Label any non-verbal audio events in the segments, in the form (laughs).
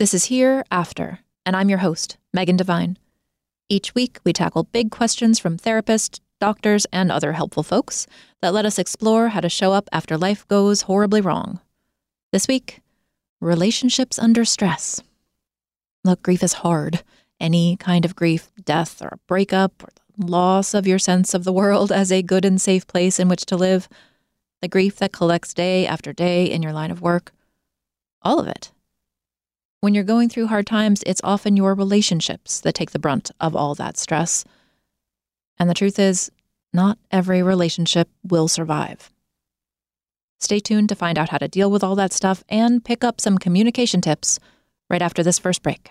This is Here After, and I'm your host, Megan Devine. Each week, we tackle big questions from therapists, doctors, and other helpful folks that let us explore how to show up after life goes horribly wrong. This week, relationships under stress. Look, grief is hard. Any kind of grief, death, or a breakup, or the loss of your sense of the world as a good and safe place in which to live, the grief that collects day after day in your line of work, all of it. When you're going through hard times, it's often your relationships that take the brunt of all that stress. And the truth is, not every relationship will survive. Stay tuned to find out how to deal with all that stuff and pick up some communication tips right after this first break.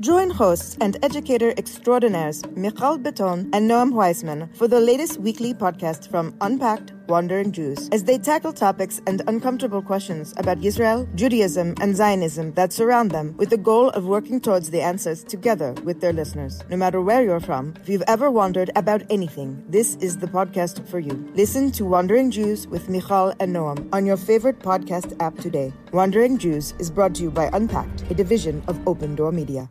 Join hosts and educator extraordinaires Michal Beton and Noam Weissman for the latest weekly podcast from Unpacked Wandering Jews as they tackle topics and uncomfortable questions about Israel, Judaism, and Zionism that surround them with the goal of working towards the answers together with their listeners. No matter where you're from, if you've ever wondered about anything, this is the podcast for you. Listen to Wandering Jews with Michal and Noam on your favorite podcast app today. Wandering Jews is brought to you by Unpacked, a division of Open Door Media.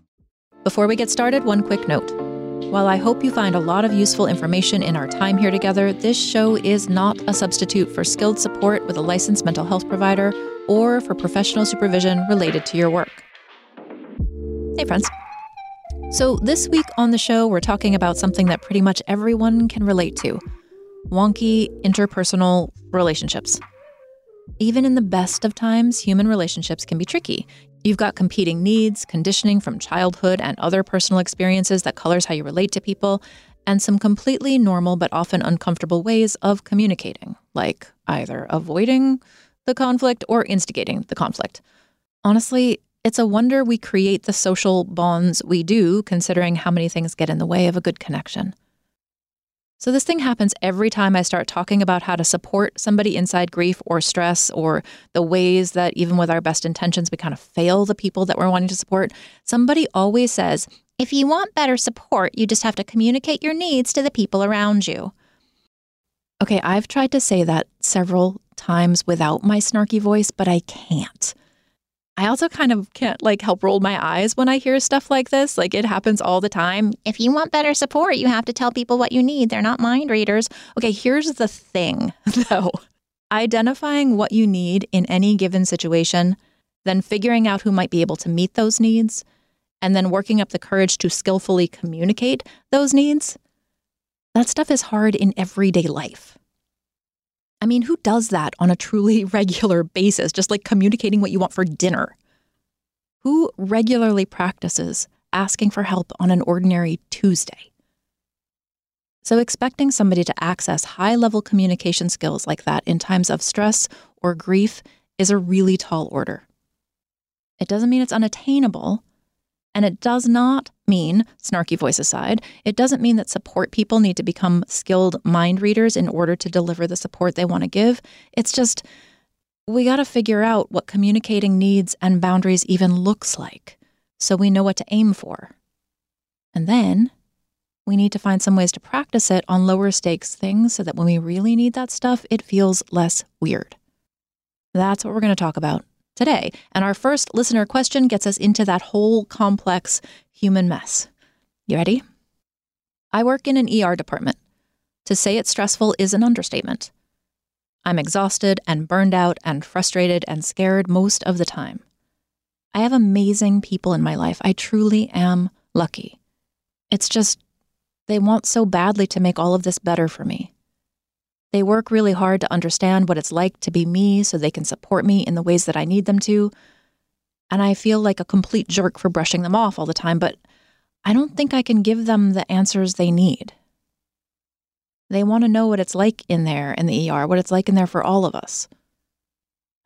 Before we get started, one quick note. While I hope you find a lot of useful information in our time here together, this show is not a substitute for skilled support with a licensed mental health provider or for professional supervision related to your work. Hey, friends. So, this week on the show, we're talking about something that pretty much everyone can relate to wonky interpersonal relationships. Even in the best of times, human relationships can be tricky. You've got competing needs, conditioning from childhood and other personal experiences that colors how you relate to people, and some completely normal but often uncomfortable ways of communicating, like either avoiding the conflict or instigating the conflict. Honestly, it's a wonder we create the social bonds we do, considering how many things get in the way of a good connection. So, this thing happens every time I start talking about how to support somebody inside grief or stress, or the ways that even with our best intentions, we kind of fail the people that we're wanting to support. Somebody always says, if you want better support, you just have to communicate your needs to the people around you. Okay, I've tried to say that several times without my snarky voice, but I can't. I also kind of can't like help roll my eyes when I hear stuff like this. Like it happens all the time. If you want better support, you have to tell people what you need. They're not mind readers. Okay, here's the thing (laughs) though. Identifying what you need in any given situation, then figuring out who might be able to meet those needs, and then working up the courage to skillfully communicate those needs. That stuff is hard in everyday life. I mean, who does that on a truly (laughs) regular basis, just like communicating what you want for dinner? Who regularly practices asking for help on an ordinary Tuesday? So, expecting somebody to access high level communication skills like that in times of stress or grief is a really tall order. It doesn't mean it's unattainable, and it does not mean, snarky voice aside, it doesn't mean that support people need to become skilled mind readers in order to deliver the support they want to give. It's just, we got to figure out what communicating needs and boundaries even looks like so we know what to aim for. And then we need to find some ways to practice it on lower stakes things so that when we really need that stuff, it feels less weird. That's what we're going to talk about today. And our first listener question gets us into that whole complex human mess. You ready? I work in an ER department. To say it's stressful is an understatement. I'm exhausted and burned out and frustrated and scared most of the time. I have amazing people in my life. I truly am lucky. It's just they want so badly to make all of this better for me. They work really hard to understand what it's like to be me so they can support me in the ways that I need them to. And I feel like a complete jerk for brushing them off all the time, but I don't think I can give them the answers they need. They want to know what it's like in there in the ER, what it's like in there for all of us.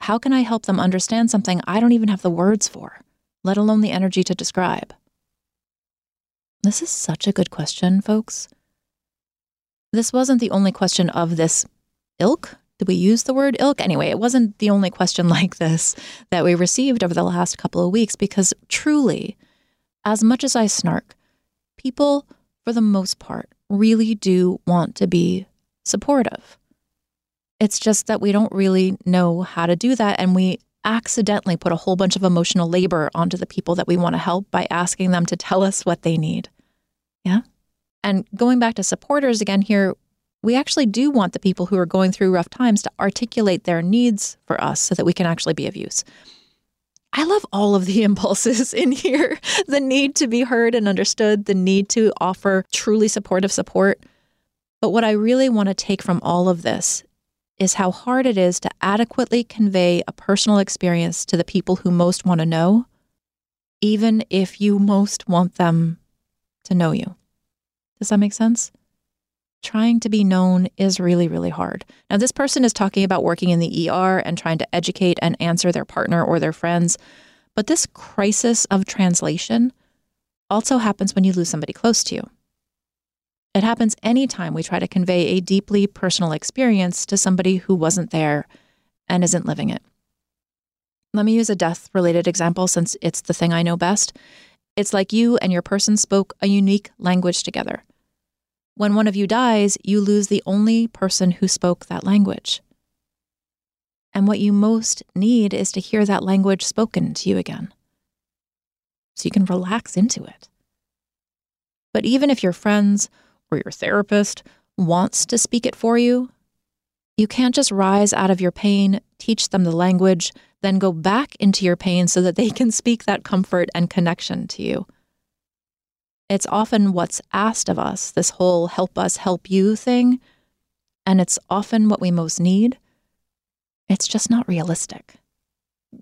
How can I help them understand something I don't even have the words for, let alone the energy to describe? This is such a good question, folks. This wasn't the only question of this ilk. Did we use the word ilk? Anyway, it wasn't the only question (laughs) like this that we received over the last couple of weeks because truly, as much as I snark, people, for the most part, really do want to be supportive. It's just that we don't really know how to do that. And we accidentally put a whole bunch of emotional labor onto the people that we want to help by asking them to tell us what they need. Yeah. And going back to supporters again here, we actually do want the people who are going through rough times to articulate their needs for us so that we can actually be of use. I love all of the (laughs) impulses in here the need to be heard and understood, the need to offer truly supportive support. But what I really want to take from all of this is how hard it is to adequately convey a personal experience to the people who most want to know, even if you most want them to know you. Does that make sense? Trying to be known is really, really hard. Now, this person is talking about working in the ER and trying to educate and answer their partner or their friends. But this crisis of translation also happens when you lose somebody close to you. It happens anytime we try to convey a deeply personal experience to somebody who wasn't there and isn't living it. Let me use a death related example since it's the thing I know best. It's like you and your person spoke a unique language together. When one of you dies, you lose the only person who spoke that language. And what you most need is to hear that language spoken to you again. So you can relax into it. But even if your friends or your therapist wants to speak it for you, you can't just rise out of your pain, teach them the language, then go back into your pain so that they can speak that comfort and connection to you. It's often what's asked of us, this whole help us, help you thing, and it's often what we most need. It's just not realistic.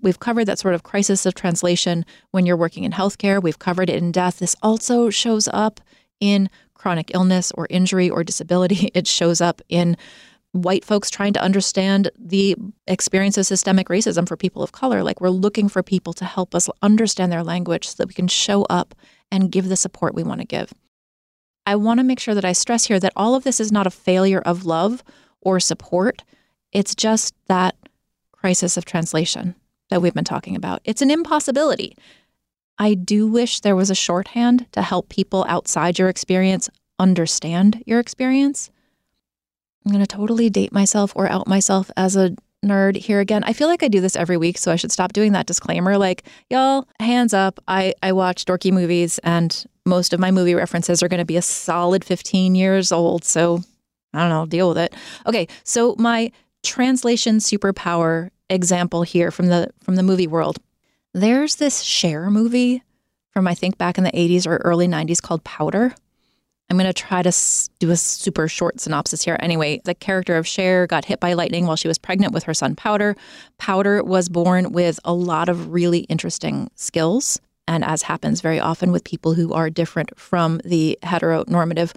We've covered that sort of crisis of translation when you're working in healthcare. We've covered it in death. This also shows up in chronic illness or injury or disability. (laughs) It shows up in white folks trying to understand the experience of systemic racism for people of color. Like we're looking for people to help us understand their language so that we can show up and give the support we want to give. I want to make sure that I stress here that all of this is not a failure of love or support. It's just that crisis of translation that we've been talking about. It's an impossibility. I do wish there was a shorthand to help people outside your experience understand your experience. I'm going to totally date myself or out myself as a nerd here again. I feel like I do this every week, so I should stop doing that disclaimer. Like, y'all, hands up. I, I watch dorky movies, and most of my movie references are going to be a solid 15 years old. So I don't know, deal with it. Okay, so my translation superpower example here from the from the movie world. There's this Cher movie from I think back in the 80s or early 90s called Powder. I'm going to try to do a super short synopsis here. Anyway, the character of Cher got hit by lightning while she was pregnant with her son Powder. Powder was born with a lot of really interesting skills. And as happens very often with people who are different from the heteronormative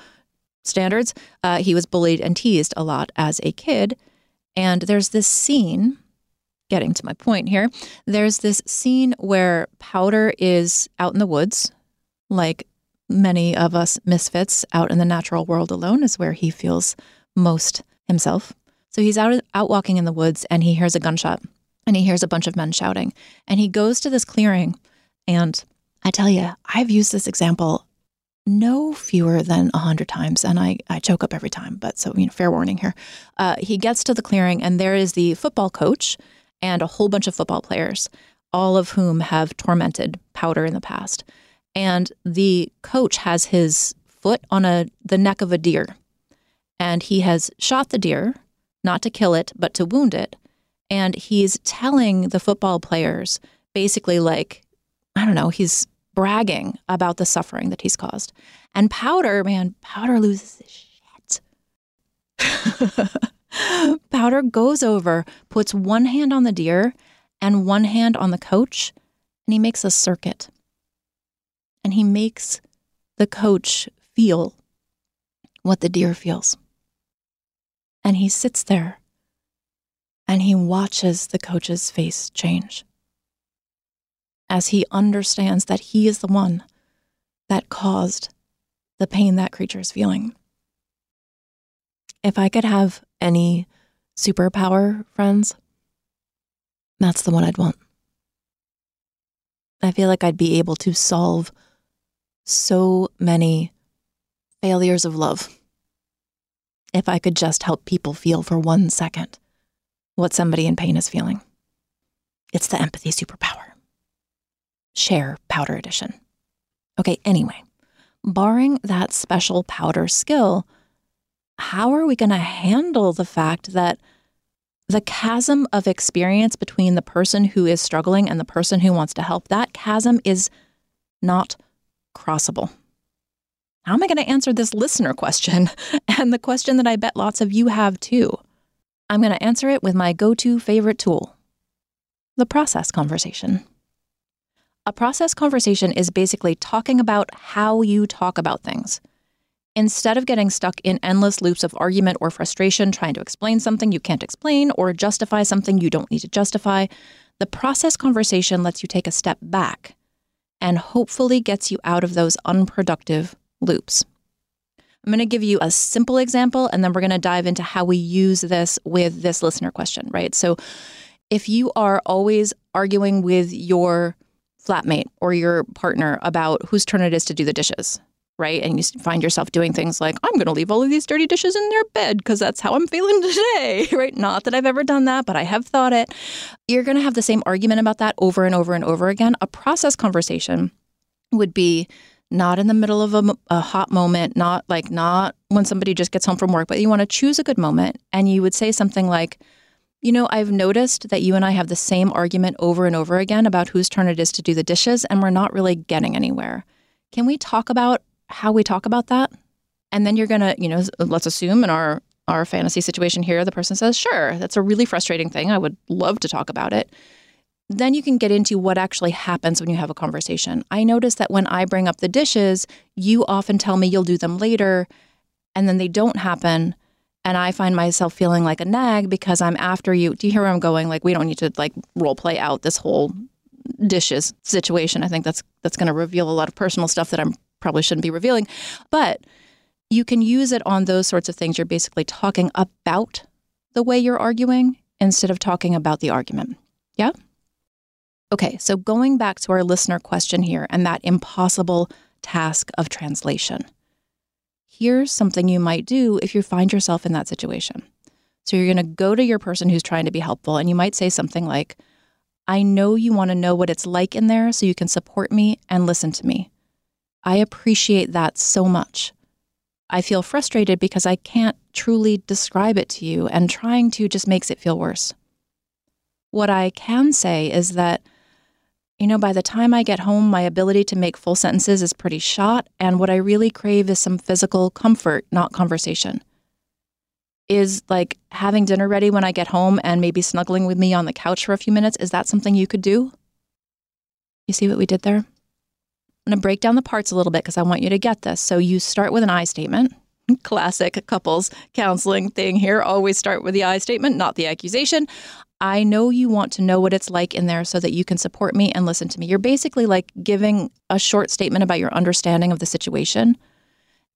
standards, uh, he was bullied and teased a lot as a kid. And there's this scene, getting to my point here, there's this scene where Powder is out in the woods, like many of us misfits out in the natural world alone is where he feels most himself. So he's out out walking in the woods and he hears a gunshot and he hears a bunch of men shouting and he goes to this clearing and I tell you, I've used this example no fewer than a hundred times, and I, I choke up every time. But so you know, fair warning here. Uh, he gets to the clearing, and there is the football coach and a whole bunch of football players, all of whom have tormented Powder in the past and the coach has his foot on a the neck of a deer and he has shot the deer not to kill it, but to wound it. And he's telling the football players basically, like, I don't know, he's bragging about the suffering that he's caused. And Powder, man, Powder loses his shit. (laughs) Powder goes over, puts one hand on the deer and one hand on the coach, and he makes a circuit. And he makes the coach feel what the deer feels. And he sits there and he watches the coach's face change as he understands that he is the one that caused the pain that creature is feeling. If I could have any superpower, friends, that's the one I'd want. I feel like I'd be able to solve so many failures of love if I could just help people feel for one second what somebody in pain is feeling. It's the empathy superpower. Cher Powder Edition. Okay, anyway, barring that special powder skill, how are we going to handle the fact that the chasm of experience between the person who is struggling and the person who wants to help, that chasm is not crossable. How am I going to answer this listener question (laughs) and the question that I bet lots of you have too? I'm going to answer it with my go to favorite tool the process conversation. A process conversation is basically talking about how you talk about things. Instead of getting stuck in endless loops of argument or frustration trying to explain something you can't explain or justify something you don't need to justify, the process conversation lets you take a step back and hopefully gets you out of those unproductive loops. I'm going to give you a simple example and then we're going to dive into how we use this with this listener question, right? So, if you are always arguing with your flatmate or your partner about whose turn it is to do the dishes, right? And you find yourself doing things like, I'm going to leave all of these dirty dishes in their bed because that's how I'm feeling (laughs) today, right? Not that I've ever done that, but I have thought it. You're going to have the same argument about that over and over and over again. A process conversation would be not in the middle of a, a hot moment, not like, not when somebody just gets home from work, but you want to choose a good moment. And you would say something like, you know, I've noticed that you and I have the same argument over and over again about whose turn it is to do the dishes, and we're not really getting anywhere. Can we talk about how we talk about that. And then you're going to, you know, let's assume in our our fantasy situation here, the person says, "Sure, that's a really frustrating thing. I would love to talk about it." Then you can get into what actually happens when you have a conversation. I notice that when I bring up the dishes, you often tell me you'll do them later, and then they don't happen. And I find myself feeling like a nag because I'm after you. Do you hear where I'm going? Like, we don't need to like role play out this whole dishes situation. I think that's that's going to reveal a lot of personal stuff that I'm probably shouldn't be revealing. But you can use it on those sorts of things. You're basically talking about the way you're arguing instead of talking about the argument. Yeah? Okay, so going back to our listener question here and that impossible task of translation. Here's something you might do if you find yourself in that situation. So you're going to go to your person who's trying to be helpful and you might say something like, I know you want to know what it's like in there so you can support me and listen to me. I appreciate that so much. I feel frustrated because I can't truly describe it to you, and trying to just makes it feel worse. What I can say is that, you know, by the time I get home, my ability to make full sentences is pretty shot, and what I really crave is some physical comfort, not conversation. Is like having dinner ready when I get home and maybe snuggling with me on the couch for a few minutes, is that something you could do? You see what we did there? I'm going to break down the parts a little bit because I want you to get this. So you start with an I statement. (laughs) Classic couples counseling thing here. Always start with the I statement, not the accusation. I know you want to know what it's like in there so that you can support me and listen to me. You're basically like giving a short statement about your understanding of the situation.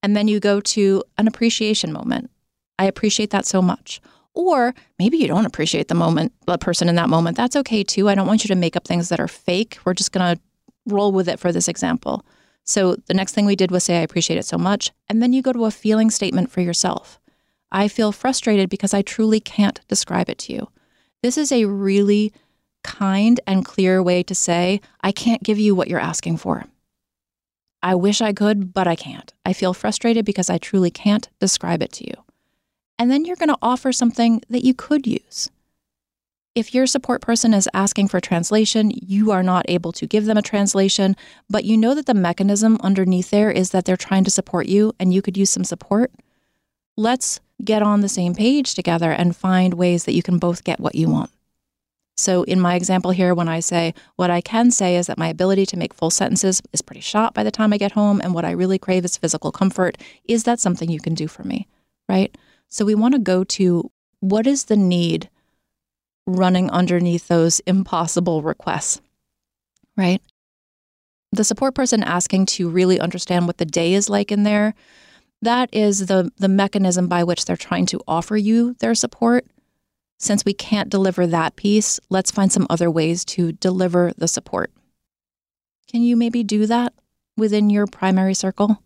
And then you go to an appreciation moment. I appreciate that so much. Or maybe you don't appreciate the moment, the person in that moment. That's okay too. I don't want you to make up things that are fake. We're just going to roll with it for this example. So the next thing we did was say, I appreciate it so much. And then you go to a feeling statement for yourself. I feel frustrated because I truly can't describe it to you. This is a really kind and clear way to say, I can't give you what you're asking for. I wish I could, but I can't. I feel frustrated because I truly can't describe it to you. And then you're going to offer something that you could use. If your support person is asking for translation, you are not able to give them a translation, but you know that the mechanism underneath there is that they're trying to support you and you could use some support. Let's get on the same page together and find ways that you can both get what you want. So, in my example here, when I say what I can say is that my ability to make full sentences is pretty shot by the time I get home, and what I really crave is physical comfort, is that something you can do for me? Right? So, we want to go to what is the need running underneath those impossible requests, right? The support person asking to really understand what the day is like in there, that is the, the mechanism by which they're trying to offer you their support. Since we can't deliver that piece, let's find some other ways to deliver the support. Can you maybe do that within your primary circle?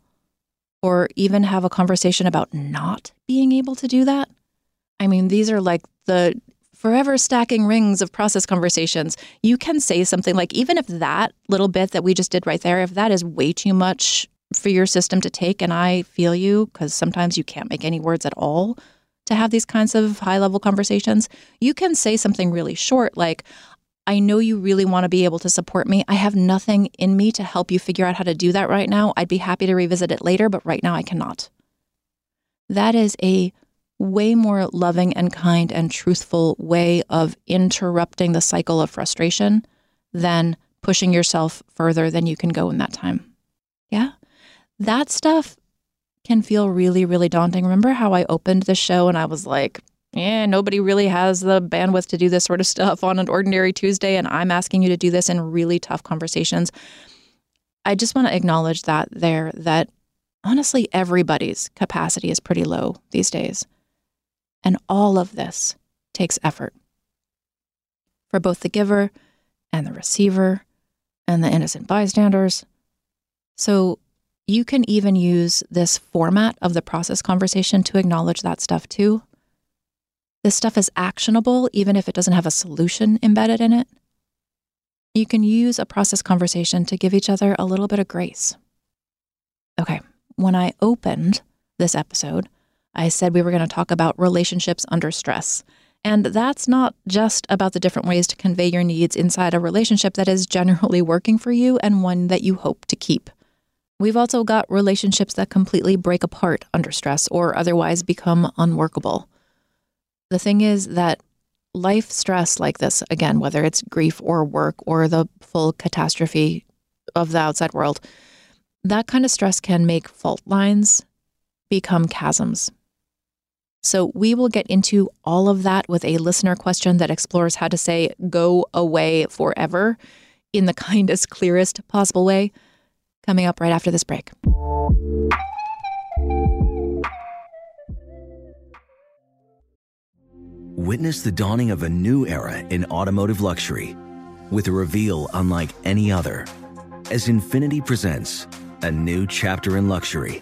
Or even have a conversation about not being able to do that? I mean, these are like the forever stacking rings of process conversations, you can say something like, even if that little bit that we just did right there, if that is way too much for your system to take, and I feel you, because sometimes you can't make any words at all to have these kinds of high level conversations, you can say something really short like, I know you really want to be able to support me. I have nothing in me to help you figure out how to do that right now. I'd be happy to revisit it later, but right now I cannot. That is a way more loving and kind and truthful way of interrupting the cycle of frustration than pushing yourself further than you can go in that time. Yeah. That stuff can feel really, really daunting. Remember how I opened the show and I was like, yeah, nobody really has the bandwidth to do this sort of stuff on an ordinary Tuesday. And I'm asking you to do this in really tough conversations. I just want to acknowledge that there, that honestly, everybody's capacity is pretty low these days. And all of this takes effort for both the giver and the receiver and the innocent bystanders. So you can even use this format of the process conversation to acknowledge that stuff too. This stuff is actionable even if it doesn't have a solution embedded in it. You can use a process conversation to give each other a little bit of grace. Okay, when I opened this episode, I said we were going to talk about relationships under stress. And that's not just about the different ways to convey your needs inside a relationship that is generally working for you and one that you hope to keep. We've also got relationships that completely break apart under stress or otherwise become unworkable. The thing is that life stress like this, again, whether it's grief or work or the full catastrophe of the outside world, that kind of stress can make fault lines become chasms. So we will get into all of that with a listener question that explores how to say go away forever in the (laughs) kindest, clearest possible way coming up right after this break. Witness the dawning of a new era in automotive luxury with a reveal unlike any other as Infiniti presents a new chapter in luxury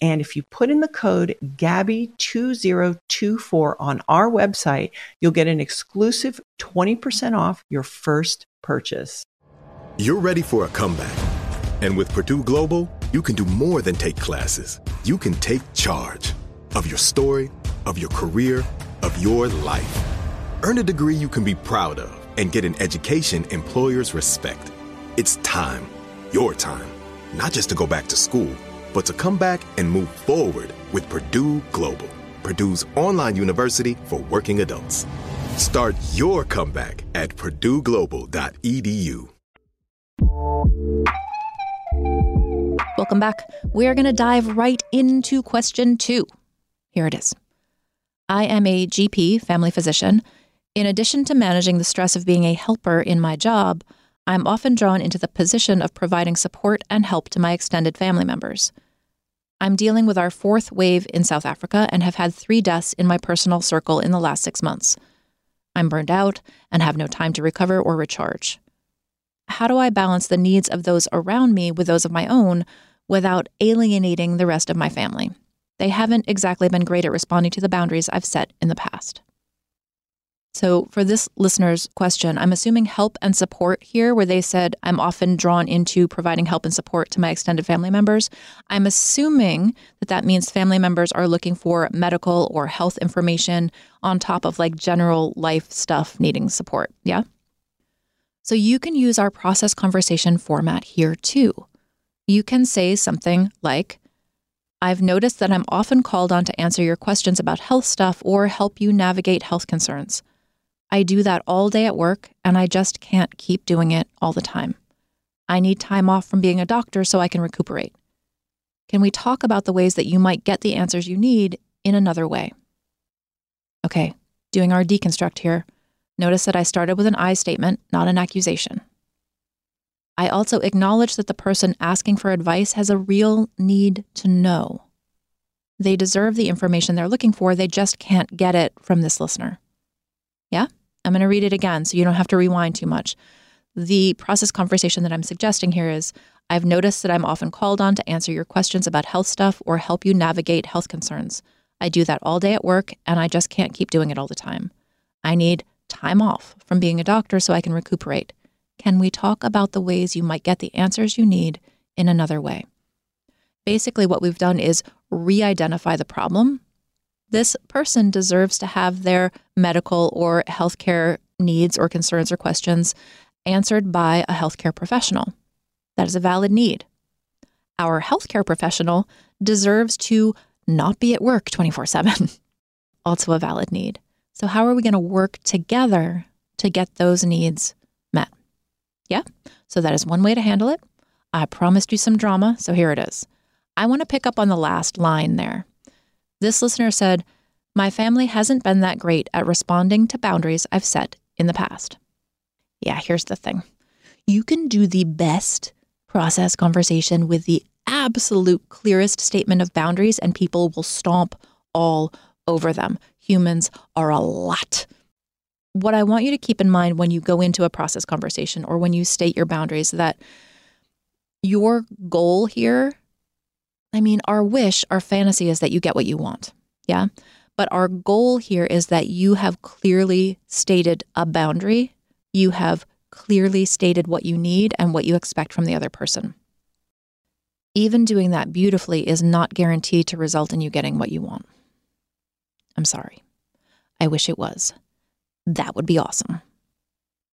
And if you put in the code GABBY2024 on our website, you'll get an exclusive 20% off your first purchase. You're ready for a comeback. And with Purdue Global, you can do more than take classes. You can take charge of your story, of your career, of your life. Earn a degree you can be proud of and get an education employers respect. It's time, your time, not just to go back to school, but to come back and move forward with Purdue Global, Purdue's online university for working adults. Start your comeback at purdueglobal.edu. Welcome back. We are going to dive right into question two. Here it is. I am a GP, family physician. In addition to managing the stress of being a helper in my job, I'm often drawn into the position of providing support and help to my extended family members. I'm dealing with our fourth wave in South Africa and have had three deaths in my personal circle in the last six months. I'm burned out and have no time to recover or recharge. How do I balance the needs of those around me with those of my own without alienating the rest of my family? They haven't exactly been great at responding to the boundaries I've set in the past. So, for this listener's question, I'm assuming help and support here, where they said, I'm often drawn into providing help and support to my extended family members. I'm assuming that that means family members are looking for medical or health information on top of like general life stuff needing support. Yeah. So, you can use our process conversation format here too. You can say something like, I've noticed that I'm often called on to answer your questions about health stuff or help you navigate health concerns. I do that all day at work, and I just can't keep doing it all the time. I need time off from being a doctor so I can recuperate. Can we talk about the ways that you might get the answers you need in another way? Okay, doing our deconstruct here. Notice that I started with an I statement, not an accusation. I also acknowledge that the person asking for advice has a real need to know. They deserve the information they're looking for, they just can't get it from this listener. Yeah? I'm going to read it again so you don't have to rewind too much. The process conversation that I'm suggesting here is I've noticed that I'm often called on to answer your questions about health stuff or help you navigate health concerns. I do that all day at work, and I just can't keep doing it all the time. I need time off from being a doctor so I can recuperate. Can we talk about the ways you might get the answers you need in another way? Basically, what we've done is re identify the problem. This person deserves to have their medical or healthcare needs or concerns or questions answered by a healthcare professional. That is a valid need. Our healthcare professional deserves to not be at work 24 7. (laughs) Also a valid need. So, how are we going to work together to get those needs met? Yeah. So that is one way to handle it. I promised you some drama, so here it is. I want to pick up on the last line there. This listener said, My family hasn't been that great at responding to boundaries I've set in the past. Yeah, here's the thing you can do the best process conversation with the absolute clearest statement of boundaries, and people will stomp all over them. Humans are a lot what I want you to keep in mind when you go into a process conversation or when you state your boundaries that your goal here, I mean, our wish, our fantasy is that you get what you want. Yeah. But our goal here is that you have clearly stated a boundary. You have clearly stated what you need and what you expect from the other person. Even doing that beautifully is not guaranteed to result in you getting what you want. I'm sorry. I wish it was that would be awesome.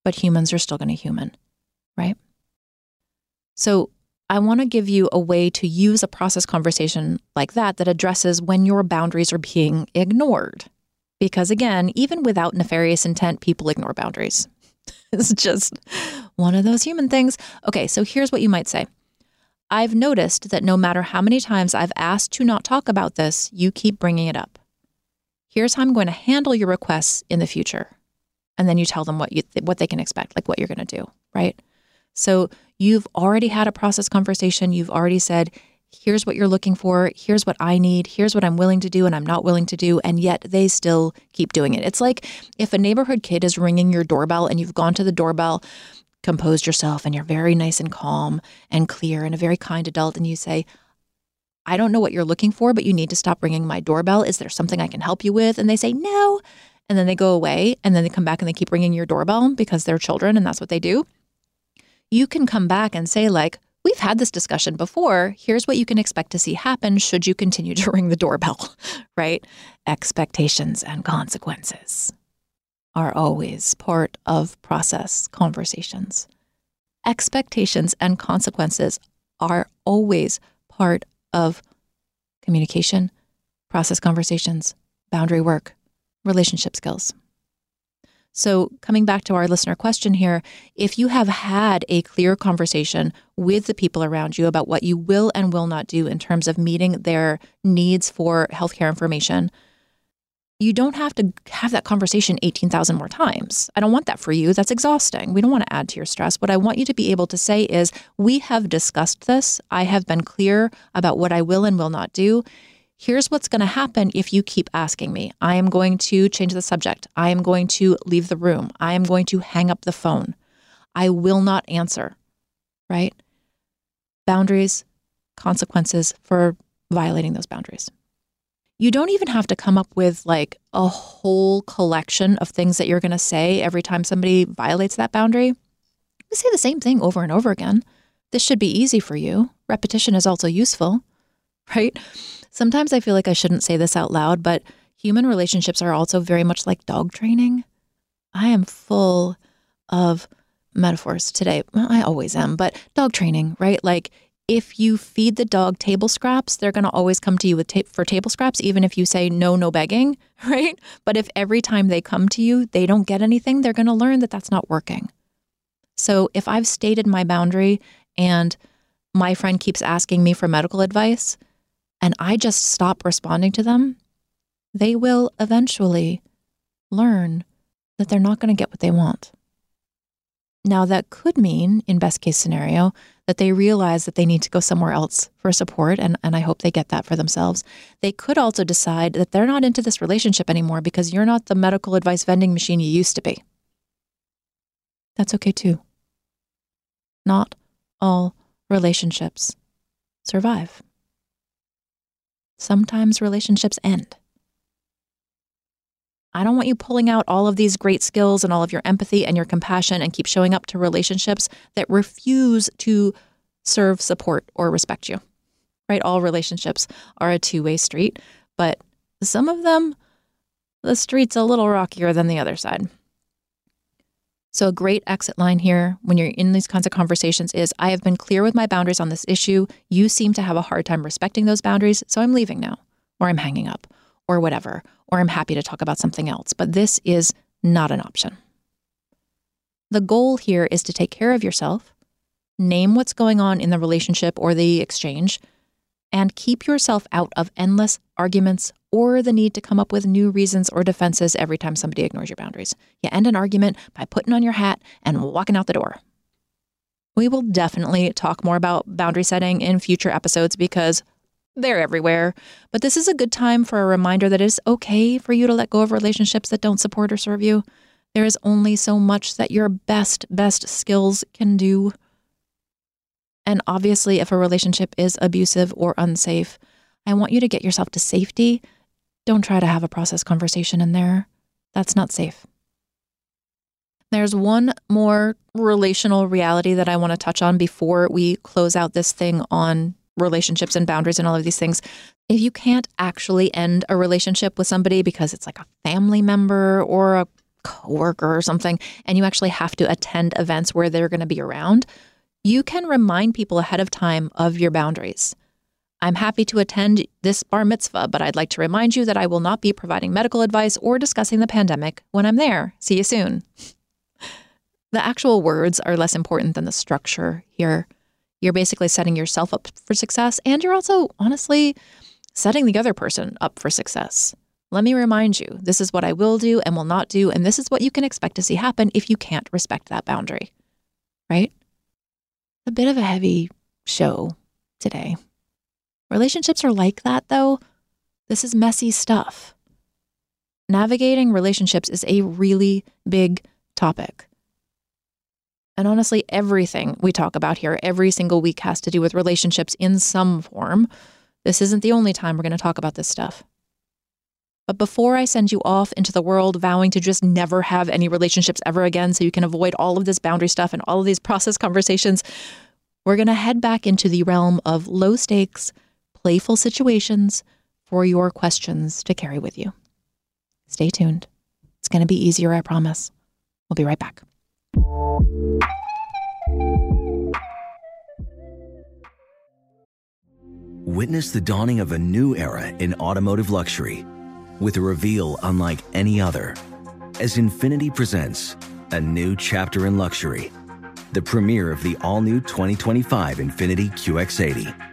But humans are still going to human, right? So I want to give you a way to use a process conversation like that that addresses when your boundaries are being ignored. Because again, even without nefarious intent, people ignore boundaries. (laughs) it's just one of those human things. Okay, so here's what you might say. I've noticed that no matter how many times I've asked to not talk about this, you keep bringing it up. Here's how I'm going to handle your requests in the future and then you tell them what you what they can expect, like what you're going to do, right? So you've already had a process conversation. You've already said, here's what you're looking for, here's what I need, here's what I'm willing to do and I'm not willing to do, and yet they still keep doing it. It's like if a neighborhood kid is ringing your doorbell and you've gone to the doorbell, composed yourself, and you're very nice and calm and clear and a very kind adult, and you say, I don't know what you're looking for, but you need to stop ringing my doorbell. Is there something I can help you with? And they say, no. And then they go away and then they come back and they keep ringing your doorbell because they're children and that's what they do. You can come back and say, like, We've had this discussion before. Here's what you can expect to see happen should you continue (laughs) to ring the doorbell, (laughs) right? Expectations and consequences are always part of process conversations. Expectations and consequences are always part of communication, process conversations, boundary work, relationship skills. So, coming back to our listener question here, if you have had a clear conversation with the people around you about what you will and will not do in terms of meeting their needs for healthcare information, you don't have to have that conversation 18,000 more times. I don't want that for you. That's exhausting. We don't want to add to your stress. What I want you to be able to say is, We have discussed this. I have been clear about what I will and will not do here's what's going to happen if you keep asking me. I am going to change the subject. I am going to leave the room. I am going to hang up the phone. I will not answer, right? Boundaries, consequences for violating those boundaries. You don't even have to come up with like a whole collection of things that you're going to say every time somebody violates that boundary. You say the same thing over and over again. This should be easy for you. Repetition is also useful, right? Sometimes I feel like I shouldn't say this out loud, but human relationships are also very much like dog training. I am full of metaphors today. Well, I always am, but dog training, right? Like if you feed the dog table scraps, they're going to always come to you with ta- for table scraps, even if you say no, no begging, (laughs) right? But if every time they come to you, they don't get anything, they're going to learn that that's not working. So if I've stated my boundary and my friend keeps asking me for medical advice, and I just stop responding to them, they will eventually learn that they're not going to get what they want. Now, that could mean, in best case scenario, that they realize that they need to go somewhere else for support, and, and I hope they get that for themselves. They could also decide that they're not into this relationship anymore because you're not the medical advice vending machine you used to be. That's okay too. Not all relationships survive sometimes relationships end. I don't want you pulling out all of these great skills and all of your empathy and your compassion and keep showing up to relationships that refuse to serve, support, or respect you. Right? All relationships are a two way street, but some of them, the street's a little rockier than the other side. So, a great exit line here when you're in these kinds of conversations is I have been clear with my boundaries on this issue. You seem to have a hard time respecting those boundaries, so I'm leaving now, or I'm hanging up, or whatever, or I'm happy to talk about something else. But this is not an option. The goal here is to take care of yourself, name what's going on in the relationship or the exchange, and keep yourself out of endless arguments or the need to come up with new reasons or defenses every time somebody ignores your boundaries. You end an argument by putting on your hat and walking out the door. We will definitely talk more about boundary setting in future episodes because they're everywhere. But this is a good time for a reminder that it's okay for you to let go of relationships that don't support or serve you. There is only so much that your best, best skills can do. And obviously, if a relationship is abusive or unsafe, I want you to get yourself to safety don't try to have a process conversation in there. That's not safe. There's one more relational reality that I want to touch on before we close out this thing on relationships and boundaries and all of these things. If you can't actually end a relationship with somebody because it's like a family member or a coworker or something, and you actually have to attend events where they're going to be around, you can remind people ahead of time of your boundaries. I'm happy to attend this bar mitzvah, but I'd like to remind you that I will not be providing medical advice or discussing the pandemic when I'm there. See you soon. (laughs) The actual words are less important than the structure here. You're basically setting yourself up for success, and you're also, honestly, setting the other person up for success. Let me remind you this is what I will do and will not do, and this is what you can expect to see happen if you can't respect that boundary. Right? A bit of a heavy show today. Relationships are like that, though. This is messy stuff. Navigating relationships is a really big topic. And honestly, everything we talk about here every single week has to do with relationships in some form. This isn't the only time we're going to talk about this stuff. But before I send you off into the world vowing to just never have any relationships ever again so you can avoid all of this boundary stuff and all of these process conversations, we're going to head back into the realm of low stakes, playful situations for your questions to carry with you. Stay tuned. It's going to be easier, I promise. We'll be right back. Witness the dawning of a new era in automotive luxury with a reveal unlike any other as Infiniti presents a new chapter in luxury, the premiere of the all new 2025 Infiniti QX80.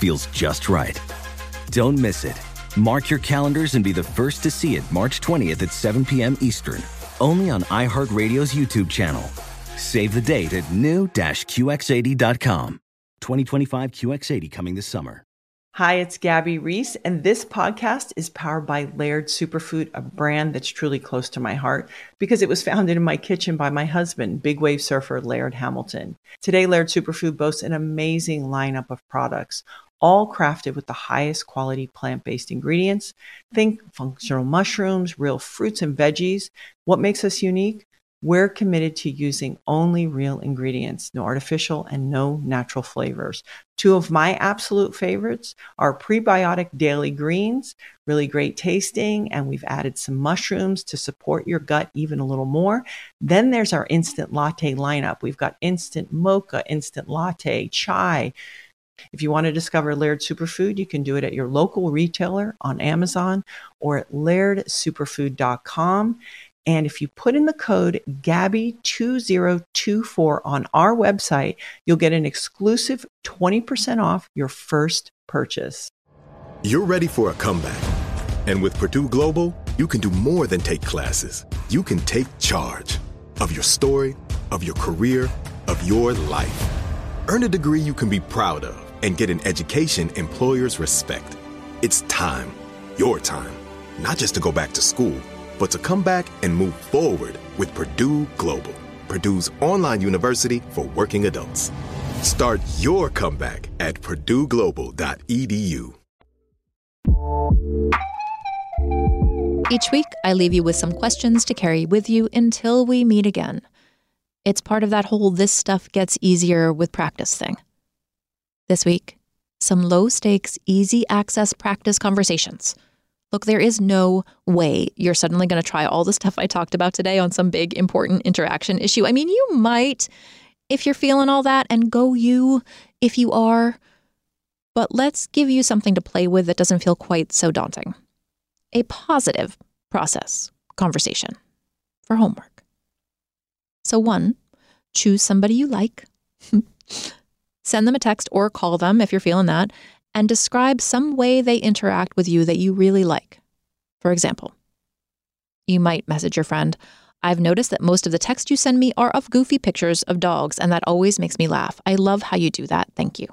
feels just right. Don't miss it. Mark your calendars and be the first to see it March 20th at 7 p.m. Eastern, only on iHeartRadio's YouTube channel. Save the date at new-QX80.com. 2025 QX80 coming this summer. Hi, it's Gabby Reece, and this podcast is powered by Laird Superfood, a brand that's truly close to my heart because it was founded in my kitchen by my husband, big wave surfer Laird Hamilton. Today, Laird Superfood boasts an amazing lineup of products, all crafted with the highest quality plant based ingredients. Think functional mushrooms, real fruits and veggies. What makes us unique? We're committed to using only real ingredients, no artificial and no natural flavors. Two of my absolute favorites are prebiotic daily greens, really great tasting, and we've added some mushrooms to support your gut even a little more. Then there's our instant latte lineup. We've got instant mocha, instant latte, chai. If you want to discover Laird Superfood, you can do it at your local retailer on Amazon or at lairdsuperfood.com. And if you put in the code GABBY2024 on our website, you'll get an exclusive 20% off your first purchase. You're ready for a comeback. And with Purdue Global, you can do more than take classes. You can take charge of your story, of your career, of your life. Earn a degree you can be proud of and get an education employers respect. It's time, your time, not just to go back to school but to come back and move forward with Purdue Global, Purdue's online university for working adults. Start your comeback at purdueglobal.edu. Each week, I leave you with some questions to carry with you until we meet again. It's part of that whole this stuff gets easier with practice thing. This week, some low stakes, easy access practice conversations Look, there is no way you're suddenly going to try all the stuff I talked about today on some big important interaction issue. I mean, you might if you're feeling all that, and go you if you are. But let's give you something to play with that doesn't feel quite so daunting a positive process conversation for homework. So, one, choose somebody you like. (laughs) Send them a text or call them if you're feeling that, and describe some way they interact with you that you really like. For example, you might message your friend, I've noticed that most of the texts you send me are of goofy pictures of dogs, and that always makes me laugh. I love how you do that. Thank you.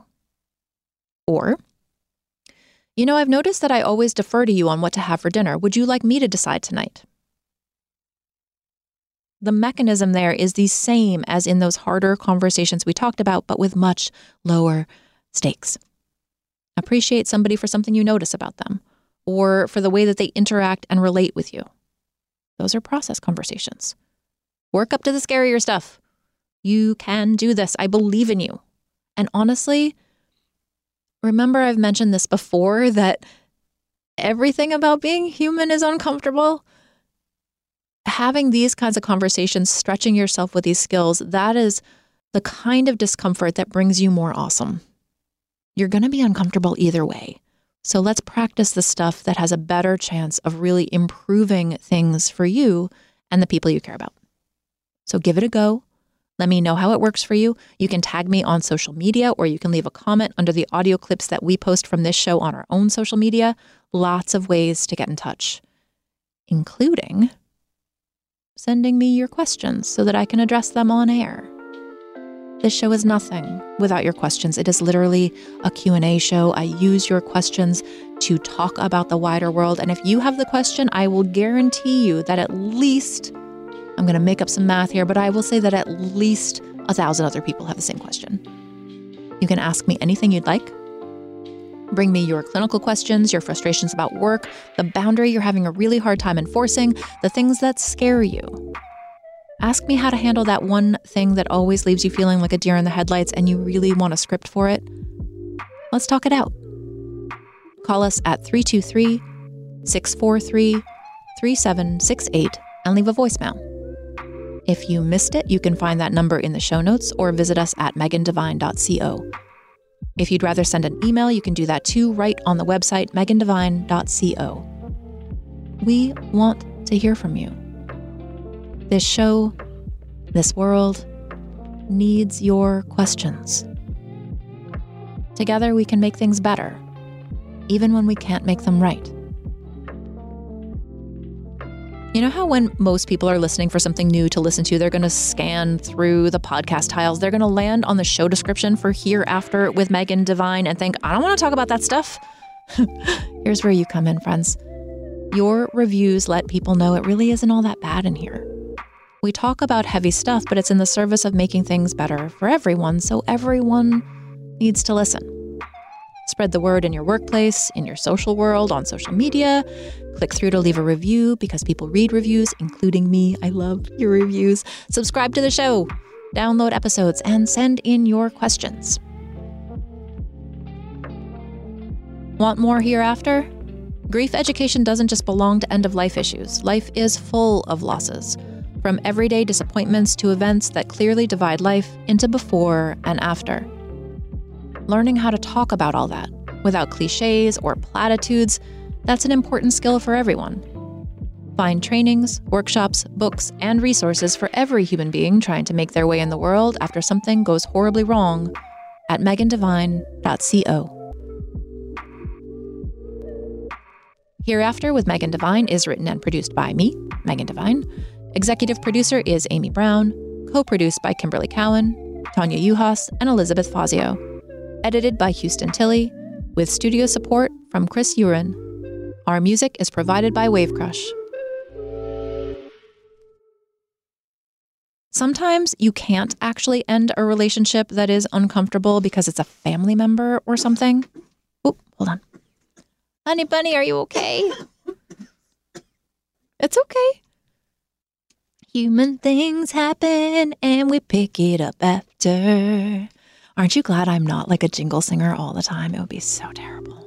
Or, you know, I've noticed that I always defer to you on what to have for dinner. Would you like me to decide tonight? The mechanism there is the same as in those harder conversations we talked about, but with much lower stakes. Appreciate somebody for something you notice about them or for the way that they interact and relate with you. Those are process conversations. Work up to the scarier stuff. You can do this. I believe in you. And honestly, remember I've mentioned this before that everything about being human is uncomfortable. Having these kinds of conversations, stretching yourself with these skills, that is the kind of discomfort that brings you more awesome. You're going to be uncomfortable either way. So let's practice the stuff that has a better chance of really improving things for you and the people you care about. So give it a go. Let me know how it works for you. You can tag me on social media or you can leave a comment under the audio clips that we post from this show on our own social media. Lots of ways to get in touch, including sending me your questions so that I can address them on air. This show is nothing without your questions. It is literally a Q&A show. I use your questions to talk about the wider world and if you have the question, I will guarantee you that at least I'm going to make up some math here, but I will say that at least a thousand other people have the same question. You can ask me anything you'd like. Bring me your clinical questions, your frustrations about work, the boundary you're having a really hard time enforcing, the things that scare you. Ask me how to handle that one thing that always leaves you feeling like a deer in the headlights and you really want a script for it. Let's talk it out. Call us at 323 643 3768 and leave a voicemail. If you missed it, you can find that number in the show notes or visit us at megandevine.co. If you'd rather send an email, you can do that too right on the website megandevine.co. We want to hear from you. This show, this world, needs your questions. Together, we can make things better, even when we can't make them right. You know how when most people are listening for something new to listen to, they're going to scan through the podcast tiles. They're going to land on the show description for Hereafter with Megan Devine and think, I don't want to talk about that stuff. (laughs) Here's where you come in, friends. Your reviews let people know it really isn't all that bad in here. We talk about heavy stuff, but it's in the service of making things better for everyone, so everyone needs to listen. Spread the word in your workplace, in your social world, on social media. Click through to leave a review because people read reviews, including me. I love your reviews. Subscribe to the show, download episodes, and send in your questions. Want more hereafter? Grief education doesn't just belong to end of life issues. Life is full of losses from everyday disappointments to events that clearly divide life into before and after. Learning how to talk about all that without cliches or platitudes, that's an important skill for everyone. Find trainings, workshops, books, and resources for every human being trying to make their way in the world after something goes horribly wrong at megandevine.co. Hereafter with Megan Devine is written and produced by me, Megan Devine. Executive producer is Amy Brown, co produced by Kimberly Cowan, Tanya Juhas, and Elizabeth Fazio. Edited by Houston Tilley, with studio support from Chris Urin. Our music is provided by Wave Crush. Sometimes you can't actually end a relationship that is uncomfortable because it's a family member or something. Oh, hold on. Honey bunny, are you okay? It's okay. Human things happen and we pick it up after. Aren't you glad I'm not like a jingle singer all the time? It would be so terrible.